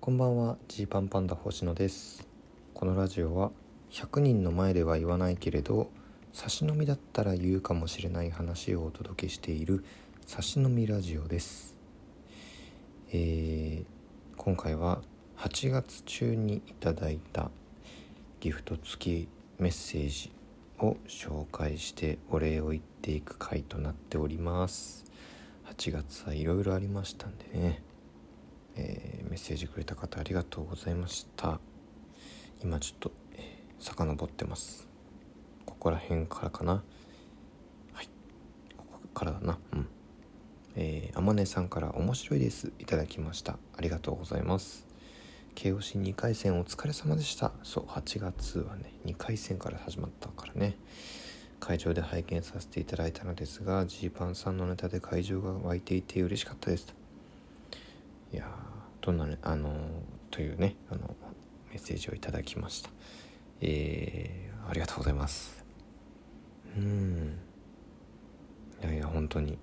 こんばんはジーパンパンダ星野です。このラジオは100人の前では言わないけれど差し飲みだったら言うかもしれない話をお届けしている差し飲みラジオです。えー、今回は8月中にいただいたギフト付きメッセージを紹介してお礼を言っていく回となっております。8月はいろいろありましたんでね。えー、メッセージくれた方ありがとうございました。今ちょっと、えー、遡ってます。ここら辺からかな。はい。ここからだな。うん。えー、あまねさんから面白いです。いただきました。ありがとうございます。KOC2 回戦お疲れ様でした。そう8月はね2回戦から始まったからね。会場で拝見させていただいたのですがジーパンさんのネタで会場が湧いていて嬉しかったです。いやどんなねあのというねあのメッセージをいただきました。えー、ありがとうございます。うん。いやいや本当に。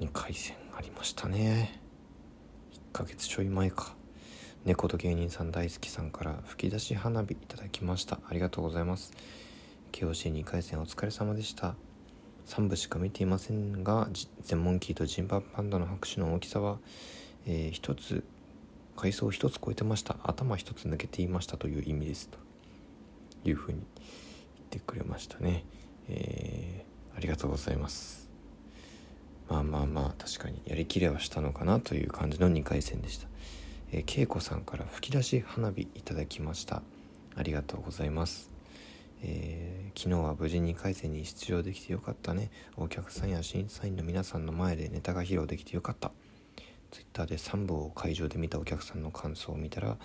2回戦ありましたね。1ヶ月ちょい前か。猫と芸人さん大好きさんから吹き出し花火いただきました。ありがとうございます。KOC2 回戦お疲れ様でした。3部しか見ていませんが全モンキーとジンバパンダの拍手の大きさは、えー、1つ階層1つ超えてました。頭1つ抜けていました。という意味です。と。いうふうに言ってくれましたね、えー、ありがとうございます。まあまあまあ確かにやりきれはしたのかな。という感じの2回戦でした、えー、恵子さんから吹き出し花火いただきました。ありがとうございます。えー、昨日は無事2回戦に出場できてよかったね。お客さんや審査員の皆さんの前でネタが披露できてよかった。Twitter で3部を会場で見たお客さんの感想を見たら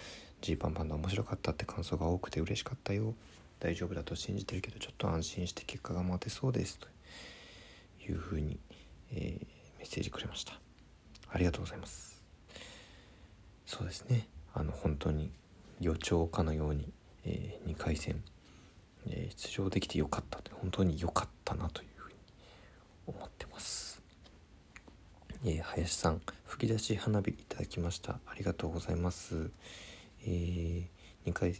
ジーパンパンダ面白かったって感想が多くて嬉しかったよ。大丈夫だと信じてるけどちょっと安心して結果が待てそうです。というふうに、えー、メッセージくれました。ありがとうございます。そうですね。あの本当に予兆かのように、えー、2回戦え出場できてよかった本当に良かったなというふうに思ってます、えー、林さん吹き出し花火いただきました。ありがとうございます。えー、2回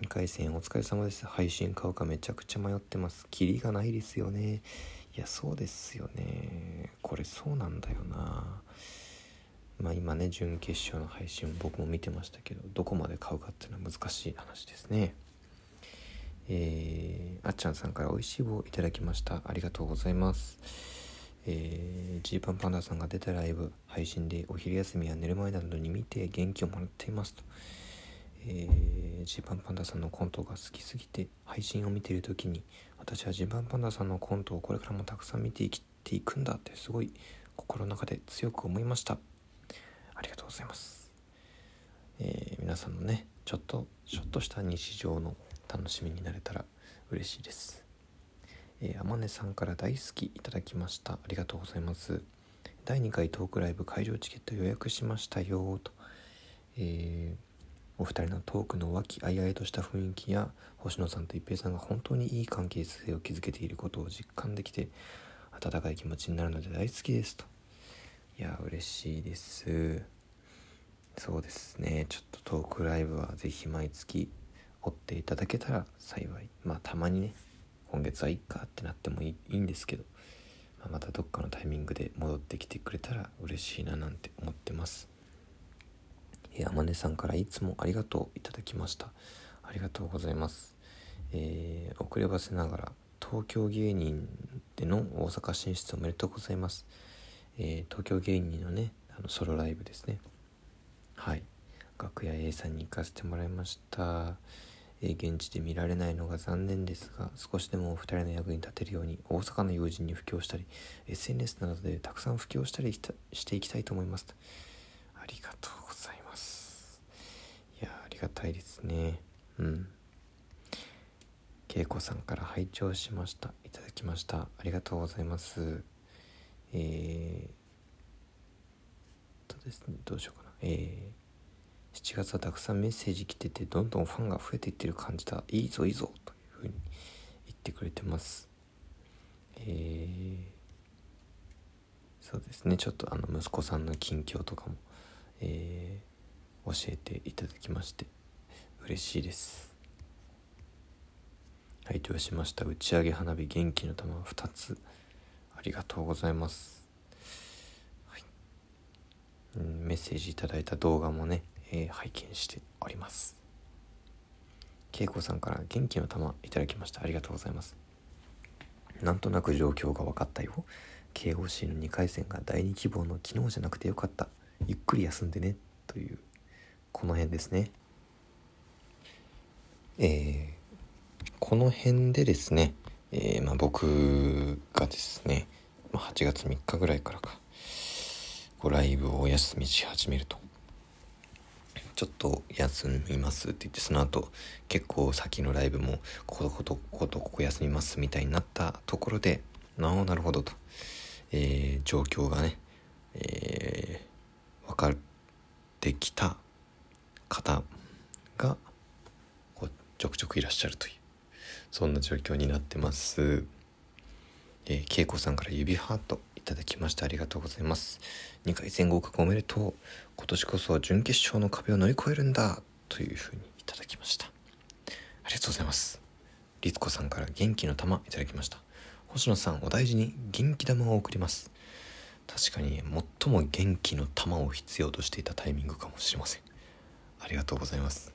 2回戦お疲れ様です。配信買うかめちゃくちゃ迷ってます。キリがないですよね。いやそうですよね。これそうなんだよな。まあ今ね準決勝の配信僕も見てましたけどどこまで買うかっていうのは難しい話ですね。えー、あっちゃんさんから美味しい棒いただきました。ありがとうございます。えー、ジーパンパンダさんが出たライブ配信でお昼休みや寝る前などに見て元気をもらっていますと。えー、ジーパンパンダさんのコントが好きすぎて配信を見ている時に私はジーパンパンダさんのコントをこれからもたくさん見ていっていくんだってすごい心の中で強く思いました。ありがとうございます、えー、皆さんのねちょっとちょっとした日常の楽しみになれたら嬉しいです。えー、あまねさんから大好きいただきました。ありがとうございます。第2回トークライブ会場チケット予約しましたよと。えー、お二人のトークの和気あいあいとした雰囲気や星野さんと一平さんが本当にいい関係性を築けていることを実感できて温かい気持ちになるので大好きですと。いや嬉しいです。そうですねちょっとトークライブは是非毎月追っていただけたら幸い。まあたまにね今月はいっかってなってもいいんですけど、まあ、またどっかのタイミングで戻ってきてくれたら嬉しいななんて思ってます。えー、ねさんからいつもありがとういただきました。ありがとうございます。えー、遅ればせながら東京芸人での大阪進出おめでとうございます、えー、東京芸人のねあのソロライブですね。はい。楽屋 A さんに行かせてもらいました。現地で見られないのが残念ですが少しでもお二人の役に立てるように大阪の友人に布教したり SNS などでたくさん布教したりしていきたいと思います。ありがとうございます。いやありがたいですね。うん。恵子さんから拝聴しました。いただきました。ありがとうございます。えーとですねどうしようかな。えー7月はたくさんメッセージ来ててどんどんファンが増えていってる感じだ。いいぞいいぞというふうに言ってくれてます。えー、そうですね。ちょっとあの息子さんの近況とかも、えー、教えていただきまして嬉しいです。配当しました。打ち上げ花火元気の玉2つ。ありがとうございます、はい。うん、メッセージいただいた動画もね、えー、拝見しております。恵子さんから元気の玉いただきました。ありがとうございます。なんとなく状況が分かったよ。KOC の2回戦が第2希望の昨日じゃなくてよかった。ゆっくり休んでね。というこの辺ですね。えー、この辺でですね、えー、まあ、僕がですね、まあ、8月3日ぐらいからか。こうライブをお休みし始めると。ちょっと休みますって言ってその後結構先のライブもこことこことここ休みますみたいになったところでなおなるほどと、えー、状況がね、えー、分かってきた方がこうちょくちょくいらっしゃるというそんな状況になってます。えー、恵子さんから指ハートいただきましてありがとうございます。2回戦合格おめでとう。今年こそ準決勝の壁を乗り越えるんだ。というふうにいただきました。ありがとうございます。律子さんから元気の玉いただきました。星野さんお大事に元気玉を送ります。確かに最も元気の玉を必要としていたタイミングかもしれません。ありがとうございます。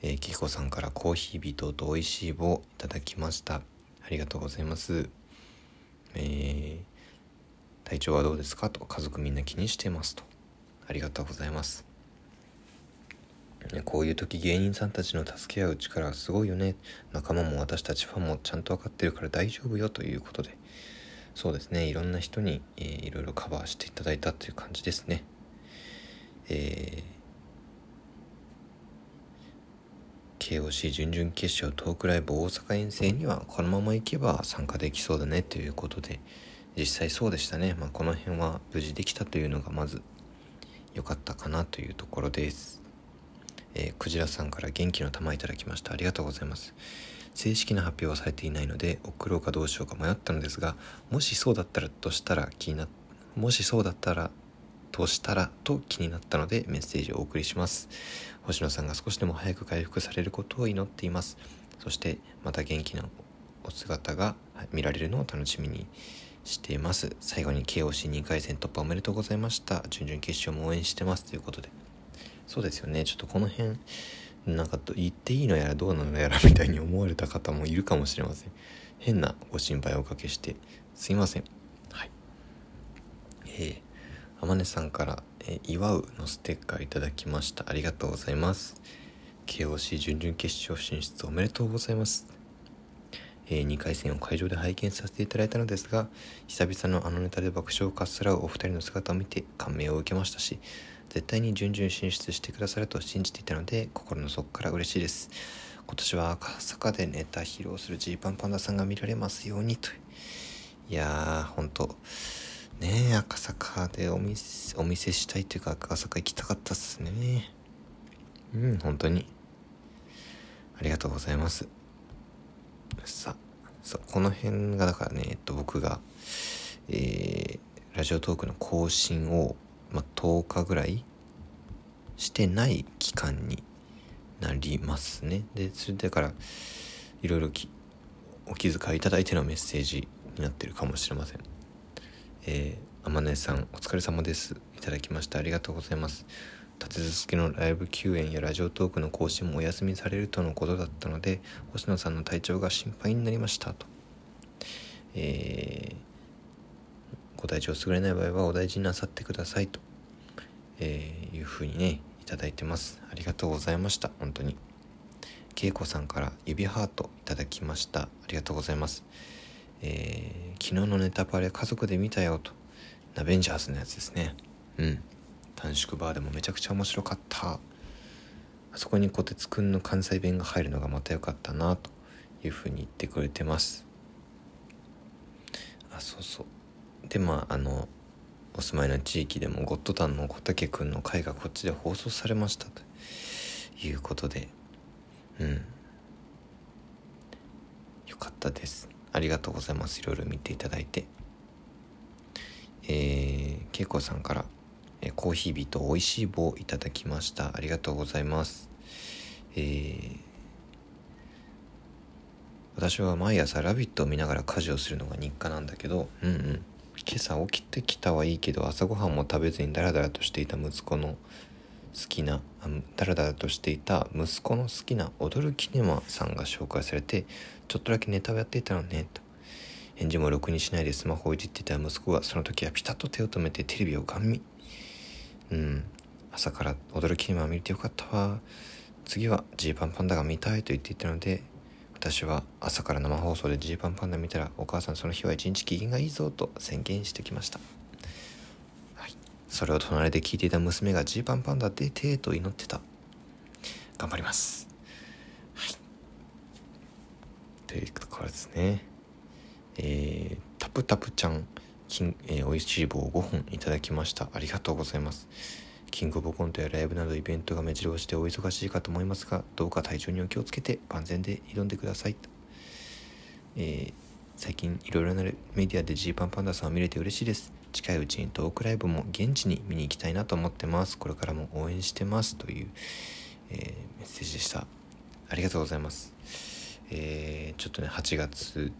えー、きこさんからコーヒービートと美味しい棒いただきました。ありがとうございます。えー体調はどうですかと家族みんな気にしてますと。ありがとうございます。こういう時芸人さんたちの助け合う力はすごいよね。仲間も私たちファンもちゃんと分かってるから大丈夫よということで。そうですね。いろんな人に、えー、いろいろカバーしていただいたという感じですね。えー KOC 準々決勝トークライブ大阪遠征にはこのまま行けば参加できそうだねということで。実際そうでしたね、まあ、この辺は無事できたというのがまず良かったかなというところです、えー、クジラさんから元気の玉いただきました。ありがとうございます。正式な発表はされていないので送ろうかどうしようか迷ったのですがもしそうだったらとしたら気になもしそうだったらとしたらと気になったのでメッセージをお送りします。星野さんが少しでも早く回復されることを祈っています。そしてまた元気なお姿が見られるのを楽しみにしています。最後に KOC2 回戦突破おめでとうございました。準々決勝も応援してますということで。そうですよね。ちょっとこの辺、なんか言っていいのやらどうなのやらみたいに思われた方もいるかもしれません。変なご心配をおかけしてすいません。はい。えー、あまねさんから、えー、祝うのステッカーいただきました。ありがとうございます。KOC 準々決勝進出おめでとうございます。えー、2回戦を会場で拝見させていただいたのですが久々のあのネタで爆笑をかっさらうお二人の姿を見て感銘を受けましたし絶対に順々進出してくださると信じていたので心の底から嬉しいです。今年は赤坂でネタ披露するジーパンパンダさんが見られますようにと。いやーほんとねえ赤坂でお見せお見せしたいというか赤坂行きたかったっすね。うん本当に。ありがとうございます。さそうこの辺がだからね、えっと、僕が、えー、ラジオトークの更新を、まあ、10日ぐらいしてない期間になりますね。でそれだからいろいろお気遣いいただいてのメッセージになってるかもしれません。えー、天音さんお疲れ様です。いただきましてありがとうございます。立て続けのライブ休演やラジオトークの更新もお休みされるとのことだったので星野さんの体調が心配になりましたと、えー、ご体調優れない場合はお大事になさってくださいと、えー、いうふうにねいただいてます。ありがとうございました。本当に。恵子さんから指ハートいただきました。ありがとうございます。えー、昨日のネタバレ家族で見たよと。ナベンジャーズのやつですね。うん。短縮バーでもめちゃくちゃ面白かった。あそこにこてつくんの関西弁が入るのがまた良かったなというふうに言ってくれてます。あそうそう。でまああのお住まいの地域でもゴッドタンの小竹くんの回がこっちで放送されましたということで。うん。よかったです。ありがとうございます。いろいろ見ていただいて。えー、けいこさんからえコーヒービと美味しい棒いただきました。ありがとうございます。えー、私は毎朝「ラビット!」を見ながら家事をするのが日課なんだけどうんうん。今朝起きてきたはいいけど朝ごはんも食べずにダラダラとしていた息子の好きなダラダラとしていた息子の好きな踊るキネマさんが紹介されてちょっとだけネタをやっていたのねと。返事もろくにしないでスマホをいじっていた息子がその時はピタッと手を止めてテレビをガン見。うん。朝から踊るキネマを見れてよかったわ。次はジーパンパンダが見たいと言っていたので私は朝から生放送でジーパンパンダ見たらお母さんその日は一日機嫌がいいぞと宣言してきました。はい。それを隣で聞いていた娘がジーパンパンダ出てと祈ってた。頑張ります。はい。というところですね。えー、タプタプちゃん。金、えー、おいしい棒5本いただきました。ありがとうございます。キングオブコントやライブなどイベントが目白押しでお忙しいかと思いますがどうか体調にお気をつけて万全で挑んでください。えー、最近いろいろなメディアでジーパンパンダさんを見れて嬉しいです。近いうちにトークライブも現地に見に行きたいなと思ってます。これからも応援してます。という、えー、メッセージでした。ありがとうございます、えー、ちょっとね8月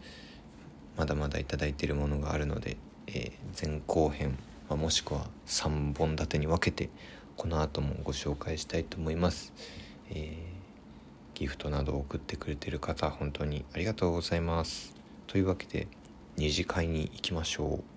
まだまだ頂いているものがあるので、えー、前後編、まあ、もしくは3本立てに分けてこの後もご紹介したいと思います、えギフトなどを送ってくれてる方本当にありがとうございます。というわけで二次会に行きましょう。